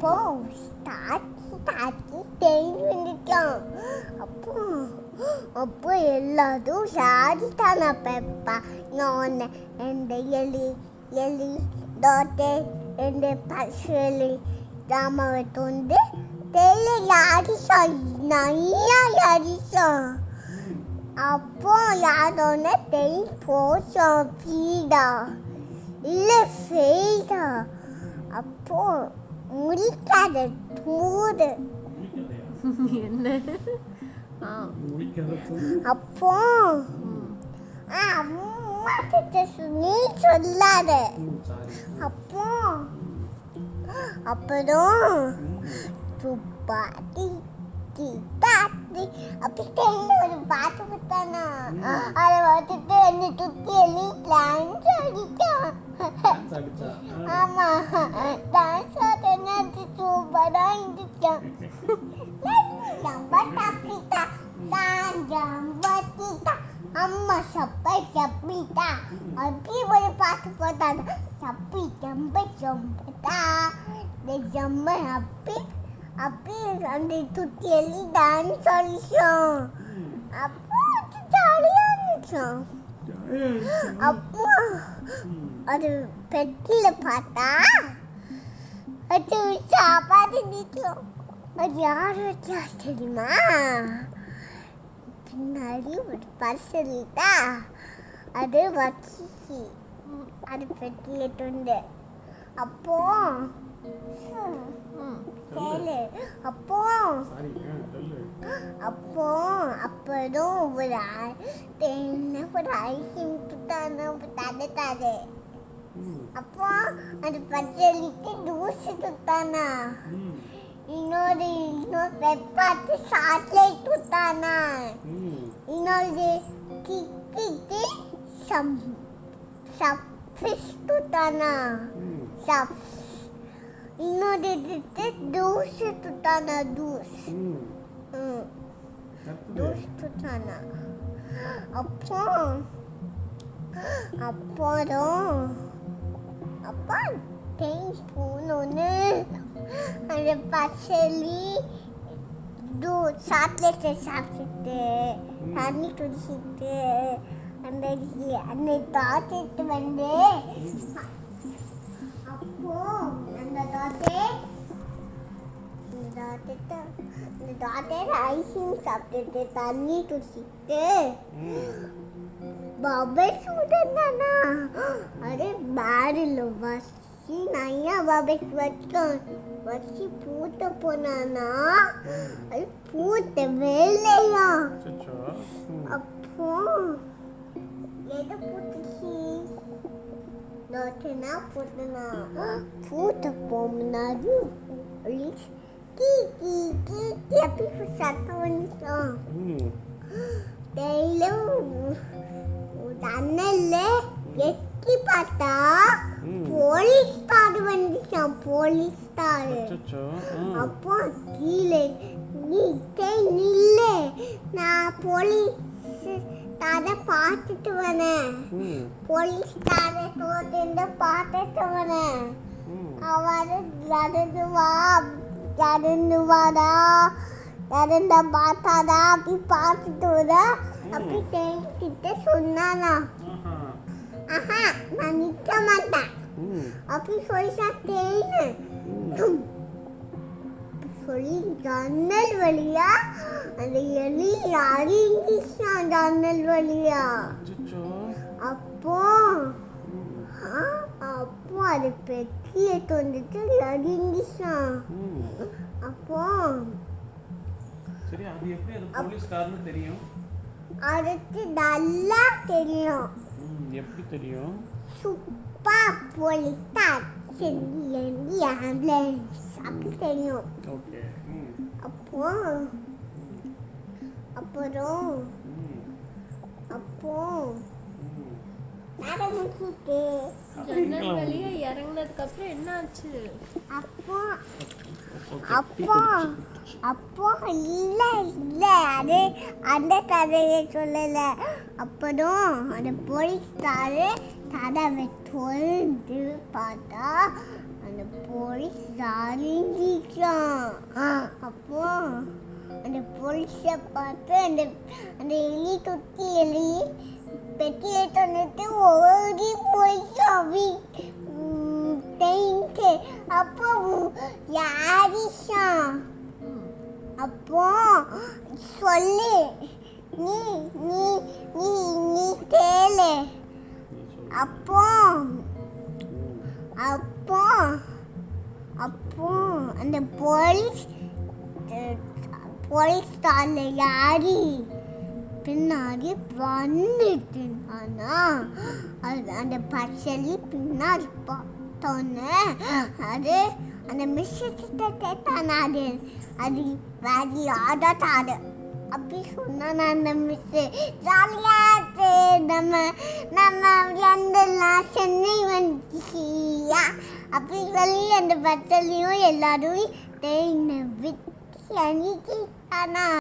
அப்போ தாத்தி தாத்தி தேங்கி வந்துட்டான். அப்போ அப்போ எல்லாரும் சாதித்தான பெப்பா நான் எந்த எலி எலி தோட்டை எந்த பசு எலி ராமாவை தொண்டு தெரியல யாரிசா நல்லா யாரிசா அப்போ யாரோட தெரி போச்சோம் பீடா இல்லை ஃபெய்டா அப்போ முடிக்காத மூடு என்ன? அப்போ அம்மா கிட்ட நீ சொல்லாத. அப்போ அப்புறம் துப்பாட்டி கிட்டாட்டி அப்படி ஒரு பாட்டு விட்டானா அதை வந்துட்டு என்ன ஆமா டான்ஸ் ஆடினது சூப்பரா இருந்துச்சான் ஜம்பட்டா தான் ஜம்பட்டிட்டா அம்மா சப்பை சப்பிட்டா அப்படி ஒரு பாட்டு போட்டாங்க சப்பி ஜம்ப ஜம்பட்டா இந்த ஜம்ப அப்படி அப்படி அந்த துத்தி எலி டான்ஸ் ஆடிச்சோம் அப்போ அது பெட்டியில் பார்த்தா அது சாப்பாடு நிற்கும் அது யார் வச்சா தெரியுமா? பின்னாடி ஒரு பரிசலிட்டா அது வச்சு அது பெட்டியில் துண்டு. அப்போ. கேளு. அப்போ அப்போ அப்புறம் ஒரு ஒரு ஐசிங் தானே தானே தானே அப்போ அது பச்சளிக்கு தூசி துத்தானா இன்னொரு இன்னொரு வெப்பாத்து சாக்லேட் துத்தானா இன்னொரு கிக்கிக்கு சம் சப் ஃபிஷ் துத்தானா சப் இன்னொரு இதுக்கு தூசி துத்தானா தூஸ் ம் தூசி துத்தானா அப்போ அப்புறம் அப்பா தேன் போனோன்னு அந்த பச்சலி சாப்பிட்டு சாப்பிட்டு தண்ணி குடிச்சிட்டு அந்த அந்த தாத்திட்டு வந்து அப்போ அந்த தாத்தே இந்த தாத்திட்ட இந்த தாத்தையோட ஐசிங் சாப்பிட்டுட்டு தண்ணி குடிச்சிட்டு बाबे सूरत ना अरे बार लो बस ही नहीं है बाबे सूरत का बस ही पूत पुना ना अरे पूत वेल ले या। अच्छा, अच्छा। अपो ये तो पूत ही नोटना पुतना पूत पोमना दू। अरे की की की की अभी फसाता हूँ तो। हम्म। तेरे தண்ணில் எட்டி பார்த்தா போலீஸ் ஸ்டார் வந்துச்சான் போலீஸ் ஸ்டார் அப்போ கீழே நீ நில்லு நான் போலீஸ் ஸ்டாரை பார்த்துட்டு வரேன் போலீஸ் ஸ்டாரை தோட்டிருந்து பார்த்துட்டு வரேன் அவர் நடந்து வா நடந்து வாடா நடந்த பார்த்தாடா அப்படி பார்த்துட்டு அப்படி கிட்ட சொன்னானா. ஆஹா நான் நிற்க மாட்டேன். அப்படி சொல்லிட்டா தேனு. சொல்லி ஜன்னல் வழியா அந்த எலி அறிஞ்சிச்சான் ஜன்னல் வழியா. அப்போ அப்போ அது பெட்டியை தொண்டுட்டு அறிஞ்சிச்சான் அப்போ சரி அது எப்படி அது போலீஸ்காரன்னு தெரியும்? அதுக்கு நல்லா தெரியும். எப்படி தெரியும்? சுப்பா போலீஸ்டா செடி ஆம்புலன்ஸ் அப்படி தெரியும். ஓகே. அப்போ அப்புறம் அப்போ ம் நடந்து முடிச்சுட்டு ஜன்னல் வழியா இறங்குனதுக்கு அப்புறம் என்ன ஆச்சு அப்போ அப்போ அப்போ இல்ல இல்ல அது அந்த கதையை சொல்லல. அப்புறம் அந்த போலீஸ்காரு கதவை திறந்து பார்த்தா அந்த போலீஸ் அறிஞ்சிச்சான் அப்போ அந்த போலீஸை பார்த்து அந்த அந்த எலி தொட்டி எலி பெட்டியை தொண்ணிட்டு ஓடி போயிச்சான் வீ- அப்போ சொல்லு. நீ நீ நீ நீ கேளு. அப்போ அப்போ அப்போ அந்த போலீஸ் போலீஸ் கால யாரி? பின்னாடி வந்துட்டு ஆனா அது அந்த பச்சலி பின்னாடி பார்த்தோன்னே அது அந்த மிஸ் கிட்ட அது அது வேற தாரு அப்படி சொன்னா அந்த மிஸ் ஜாலியாச்சு நம்ம நம்ம விளையாண்டுலாம் சென்னை வந்துச்சியா அப்படி சொல்லி அந்த பத்தலையும் எல்லாரும் தேய்ன விட்டு அணிக்கிட்டானா